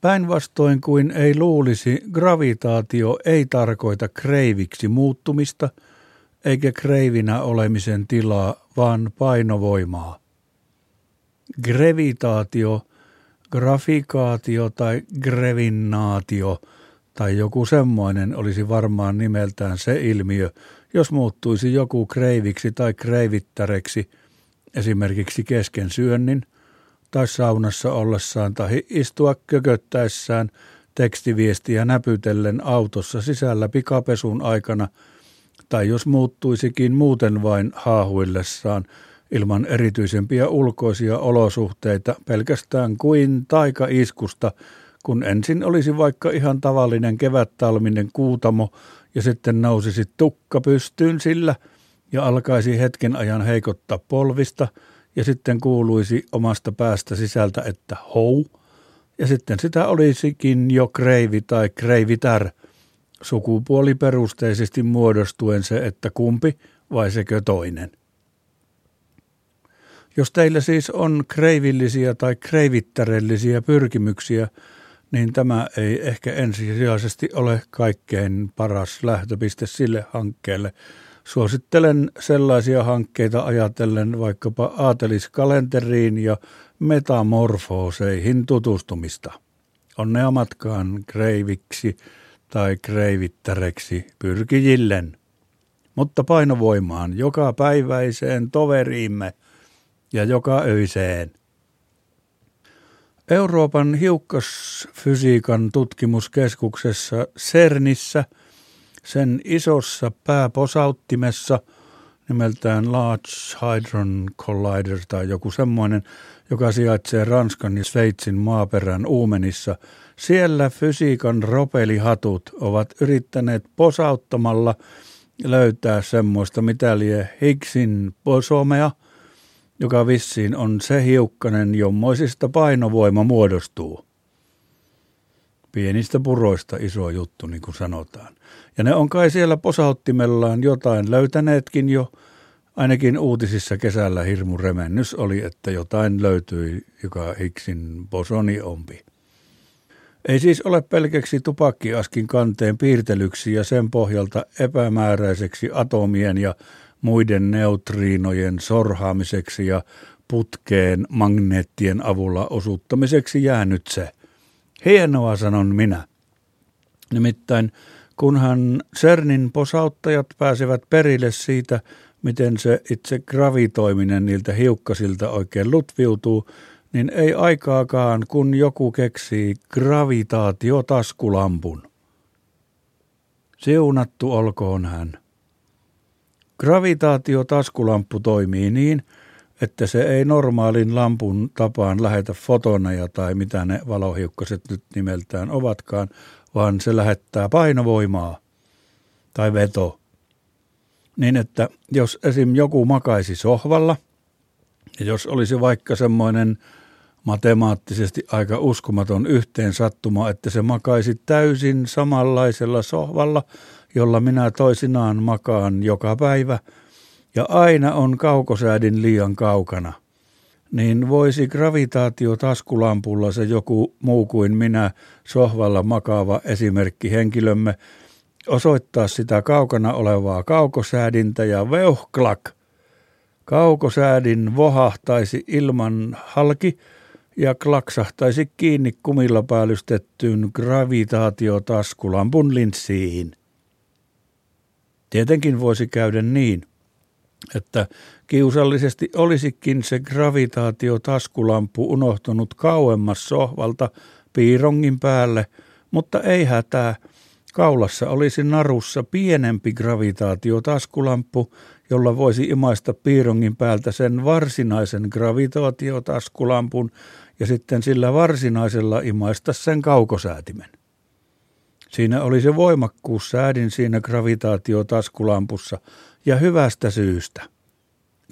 Päinvastoin kuin ei luulisi, gravitaatio ei tarkoita kreiviksi muuttumista, eikä kreivinä olemisen tilaa, vaan painovoimaa. Grevitaatio, grafikaatio tai grevinaatio tai joku semmoinen olisi varmaan nimeltään se ilmiö, jos muuttuisi joku kreiviksi tai kreivittäreksi, esimerkiksi kesken syönnin, tai saunassa ollessaan tai istua kököttäessään tekstiviestiä näpytellen autossa sisällä pikapesun aikana, tai jos muuttuisikin muuten vain haahuillessaan ilman erityisempiä ulkoisia olosuhteita pelkästään kuin taikaiskusta, kun ensin olisi vaikka ihan tavallinen kevättalminen kuutamo ja sitten nousisi tukka pystyyn sillä ja alkaisi hetken ajan heikottaa polvista – ja sitten kuuluisi omasta päästä sisältä, että hou, ja sitten sitä olisikin jo kreivi tai kreivitär, sukupuoliperusteisesti muodostuen se, että kumpi vai sekö toinen. Jos teillä siis on kreivillisiä tai kreivittärellisiä pyrkimyksiä, niin tämä ei ehkä ensisijaisesti ole kaikkein paras lähtöpiste sille hankkeelle, Suosittelen sellaisia hankkeita ajatellen vaikkapa aateliskalenteriin ja metamorfooseihin tutustumista. Onnea matkaan kreiviksi tai kreivittäreksi pyrkijillen, mutta painovoimaan joka päiväiseen toveriimme ja joka öiseen. Euroopan hiukkasfysiikan tutkimuskeskuksessa CERNissä – sen isossa pääposauttimessa nimeltään Large Hadron Collider tai joku semmoinen, joka sijaitsee Ranskan ja Sveitsin maaperän uumenissa. Siellä fysiikan ropelihatut ovat yrittäneet posauttamalla löytää semmoista, mitä lie Higgsin posomea, joka vissiin on se hiukkanen, jommoisista painovoima muodostuu. Pienistä puroista iso juttu, niin kuin sanotaan. Ja ne on kai siellä posauttimellaan jotain löytäneetkin jo. Ainakin uutisissa kesällä hirmu remennys oli, että jotain löytyi, joka Higgsin bosoni ompi. Ei siis ole pelkäksi tupakkiaskin kanteen piirtelyksi ja sen pohjalta epämääräiseksi atomien ja muiden neutriinojen sorhaamiseksi ja putkeen magneettien avulla osuuttamiseksi jäänyt se. Hienoa sanon minä. Nimittäin kunhan CERNin posauttajat pääsevät perille siitä, miten se itse gravitoiminen niiltä hiukkasilta oikein lutviutuu, niin ei aikaakaan, kun joku keksii gravitaatiotaskulampun. Siunattu olkoon hän. Gravitaatiotaskulamppu toimii niin, että se ei normaalin lampun tapaan lähetä fotoneja tai mitä ne valohiukkaset nyt nimeltään ovatkaan, vaan se lähettää painovoimaa tai veto. Niin että jos esim. joku makaisi sohvalla, ja jos olisi vaikka semmoinen matemaattisesti aika uskomaton yhteen sattuma, että se makaisi täysin samanlaisella sohvalla, jolla minä toisinaan makaan joka päivä, ja aina on kaukosäädin liian kaukana – niin voisi gravitaatio taskulampulla se joku muu kuin minä sohvalla makaava esimerkki henkilömme osoittaa sitä kaukana olevaa kaukosäädintä ja veuhklak. Kaukosäädin vohahtaisi ilman halki ja klaksahtaisi kiinni kumilla päällystettyyn gravitaatiotaskulampun linssiin. Tietenkin voisi käydä niin, että kiusallisesti olisikin se gravitaatiotaskulampu unohtunut kauemmas sohvalta piirongin päälle, mutta ei hätää. Kaulassa olisi narussa pienempi gravitaatiotaskulamppu, jolla voisi imaista piirongin päältä sen varsinaisen gravitaatiotaskulampun ja sitten sillä varsinaisella imaista sen kaukosäätimen. Siinä oli se voimakkuus säädin siinä gravitaatiotaskulampussa ja hyvästä syystä.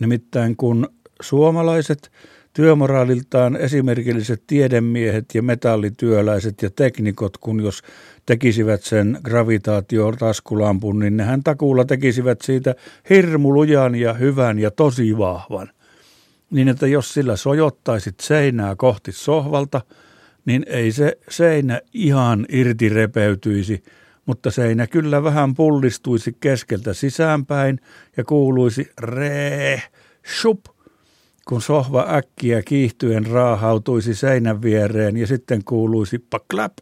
Nimittäin kun suomalaiset työmoraaliltaan esimerkilliset tiedemiehet ja metallityöläiset ja teknikot, kun jos tekisivät sen gravitaatiotaskulampun, niin nehän takuulla tekisivät siitä hirmulujan ja hyvän ja tosi vahvan. Niin että jos sillä sojottaisit seinää kohti sohvalta – niin ei se seinä ihan irti repeytyisi, mutta seinä kyllä vähän pullistuisi keskeltä sisäänpäin ja kuuluisi ree, shup, kun sohva äkkiä kiihtyen raahautuisi seinän viereen ja sitten kuuluisi paklap,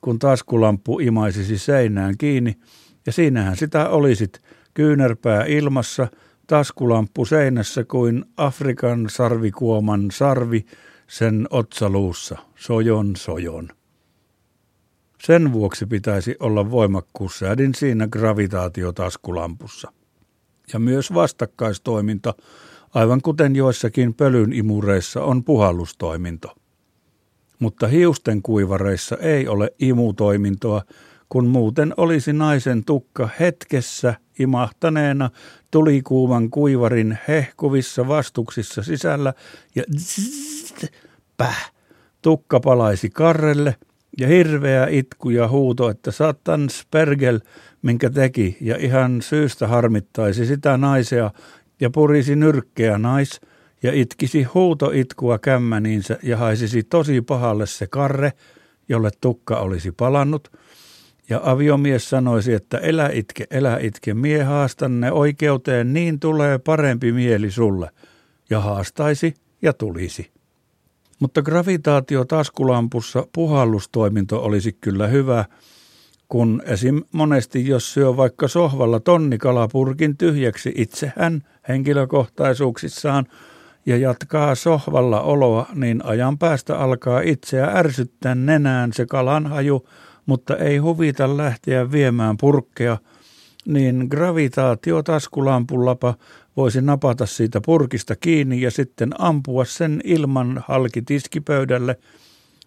kun taskulampu imaisisi seinään kiinni, ja siinähän sitä olisit, kyynärpää ilmassa, taskulamppu seinässä kuin Afrikan sarvikuoman sarvi sen otsaluussa, sojon sojon. Sen vuoksi pitäisi olla voimakkuussäädin siinä gravitaatiotaskulampussa. Ja myös vastakkaistoiminta, aivan kuten joissakin pölyn imureissa on puhallustoiminto. Mutta hiusten kuivareissa ei ole imutoimintoa, kun muuten olisi naisen tukka hetkessä imahtaneena tulikuuman kuivarin hehkuvissa vastuksissa sisällä ja zzzt, päh, tukka palaisi karrelle ja hirveä itku ja huuto, että satan spergel, minkä teki ja ihan syystä harmittaisi sitä naisea ja purisi nyrkkeä nais ja itkisi huutoitkua kämmäniinsä ja haisisi tosi pahalle se karre, jolle tukka olisi palannut – ja aviomies sanoisi, että elä itke, elä itke, mie haastan ne oikeuteen, niin tulee parempi mieli sulle. Ja haastaisi ja tulisi. Mutta gravitaatio taskulampussa puhallustoiminto olisi kyllä hyvä, kun esim. monesti jos syö vaikka sohvalla tonnikalapurkin tyhjäksi itsehän henkilökohtaisuuksissaan ja jatkaa sohvalla oloa, niin ajan päästä alkaa itseä ärsyttää nenään se kalanhaju, mutta ei huvita lähteä viemään purkkeja, niin gravitaatio taskulampullapa voisi napata siitä purkista kiinni ja sitten ampua sen ilman halki tiskipöydälle,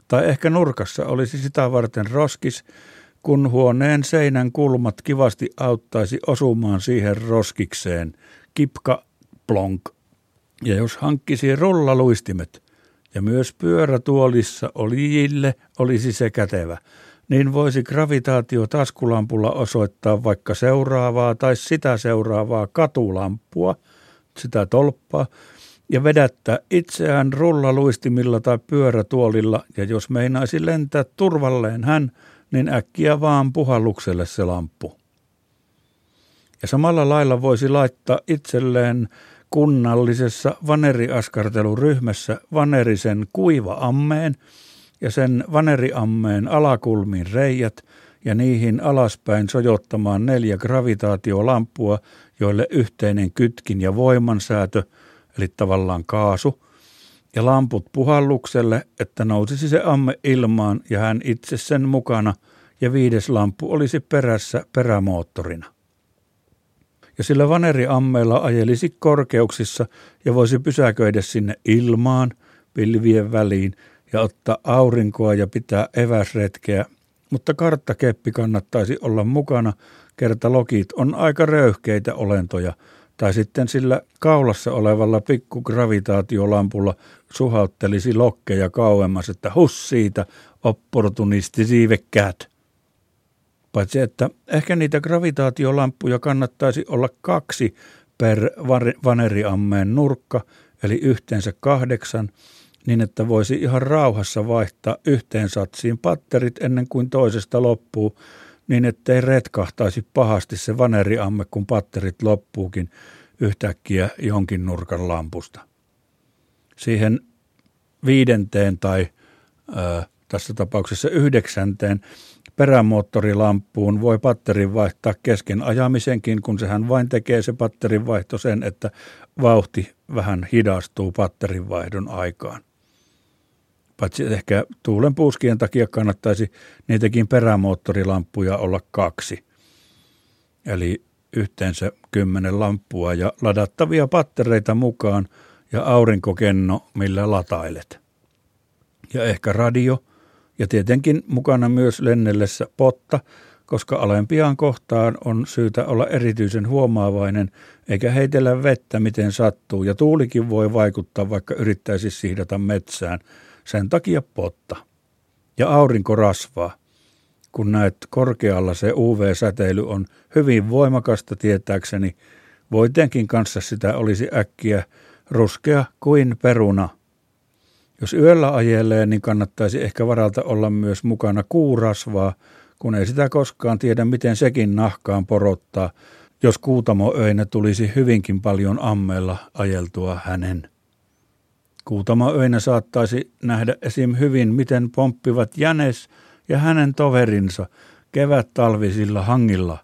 tai ehkä nurkassa olisi sitä varten roskis, kun huoneen seinän kulmat kivasti auttaisi osumaan siihen roskikseen. Kipka plonk. Ja jos hankkisi rullaluistimet, ja myös pyörätuolissa olijille olisi se kätevä – niin voisi gravitaatio taskulampulla osoittaa vaikka seuraavaa tai sitä seuraavaa katulampua, sitä tolppaa, ja vedättää itseään rullaluistimilla tai pyörätuolilla, ja jos meinaisi lentää turvalleen hän, niin äkkiä vaan puhallukselle se lamppu. Ja samalla lailla voisi laittaa itselleen kunnallisessa vaneriaskarteluryhmässä vanerisen kuiva-ammeen, ja sen vaneriammeen alakulmiin reijät ja niihin alaspäin sojottamaan neljä gravitaatiolampua, joille yhteinen kytkin ja voimansäätö, eli tavallaan kaasu, ja lamput puhallukselle, että nousisi se amme ilmaan ja hän itse sen mukana, ja viides lamppu olisi perässä perämoottorina. Ja sillä vaneriammeella ajelisi korkeuksissa ja voisi pysäköidä sinne ilmaan, pilvien väliin, ja ottaa aurinkoa ja pitää eväsretkeä, mutta karttakeppi kannattaisi olla mukana, kerta lokit on aika röyhkeitä olentoja, tai sitten sillä kaulassa olevalla pikkugravitaatiolampulla suhauttelisi lokkeja kauemmas, että hus siitä, opportunisti siivekäät. Paitsi että ehkä niitä gravitaatiolampuja kannattaisi olla kaksi per vaneriammeen nurkka, eli yhteensä kahdeksan, niin että voisi ihan rauhassa vaihtaa yhteen satsiin patterit ennen kuin toisesta loppuu, niin ettei retkahtaisi pahasti se vaneriamme, kun patterit loppuukin yhtäkkiä jonkin nurkan lampusta. Siihen viidenteen tai ö, tässä tapauksessa yhdeksänteen perämoottorilampuun voi patterin vaihtaa kesken ajamisenkin, kun sehän vain tekee se patterin vaihto sen, että vauhti vähän hidastuu patterin vaihdon aikaan paitsi ehkä tuulen puuskien takia kannattaisi niitäkin perämoottorilampuja olla kaksi. Eli yhteensä kymmenen lampua ja ladattavia pattereita mukaan ja aurinkokenno, millä latailet. Ja ehkä radio ja tietenkin mukana myös lennellessä potta, koska alempiaan kohtaan on syytä olla erityisen huomaavainen, eikä heitellä vettä miten sattuu, ja tuulikin voi vaikuttaa, vaikka yrittäisi sihdata metsään – sen takia potta. Ja aurinko rasvaa. Kun näet korkealla se UV-säteily on hyvin voimakasta tietääkseni, voitenkin kanssa sitä olisi äkkiä ruskea kuin peruna. Jos yöllä ajelee, niin kannattaisi ehkä varalta olla myös mukana kuurasvaa, kun ei sitä koskaan tiedä, miten sekin nahkaan porottaa, jos kuutamoöinä tulisi hyvinkin paljon ammeella ajeltua hänen. Kuutamoöinä saattaisi nähdä esim. hyvin, miten pomppivat Jänes ja hänen toverinsa kevät talvisilla hangilla.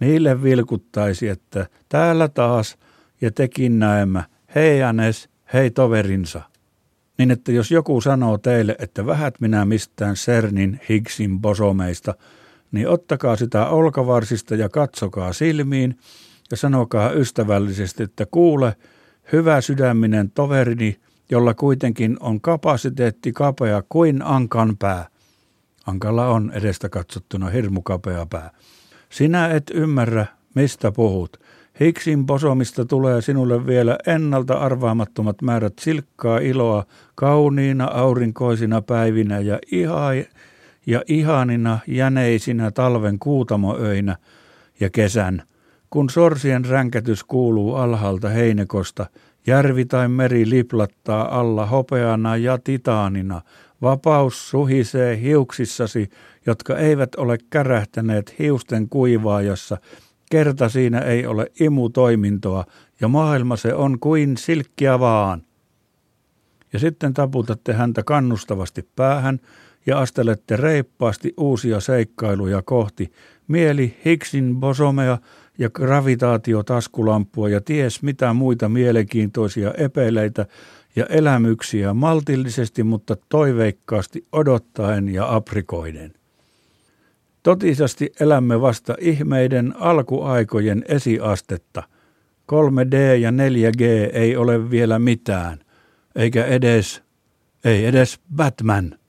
Niille vilkuttaisi, että täällä taas ja tekin näemmä, hei Jänes, hei toverinsa. Niin että jos joku sanoo teille, että vähät minä mistään Sernin Higgsin bosomeista, niin ottakaa sitä olkavarsista ja katsokaa silmiin ja sanokaa ystävällisesti, että kuule, hyvä sydäminen toverini, jolla kuitenkin on kapasiteetti kapea kuin ankan pää. Ankalla on edestä katsottuna hirmu kapea pää. Sinä et ymmärrä, mistä puhut. Hiksin posomista tulee sinulle vielä ennalta arvaamattomat määrät silkkaa iloa kauniina aurinkoisina päivinä ja, iha, ja ihanina jäneisinä talven kuutamoöinä ja kesän, kun sorsien ränkätys kuuluu alhaalta heinäkosta, järvi tai meri liplattaa alla hopeana ja titaanina, vapaus suhisee hiuksissasi, jotka eivät ole kärähtäneet hiusten kuivaajassa, kerta siinä ei ole imutoimintoa ja maailma se on kuin silkkiä vaan. Ja sitten taputatte häntä kannustavasti päähän ja astelette reippaasti uusia seikkailuja kohti, mieli Higgsin bosomea ja gravitaatiotaskulampua ja ties mitä muita mielenkiintoisia epeleitä ja elämyksiä maltillisesti, mutta toiveikkaasti odottaen ja aprikoiden. Totisasti elämme vasta ihmeiden alkuaikojen esiastetta. 3D ja 4G ei ole vielä mitään, eikä edes, ei edes Batman –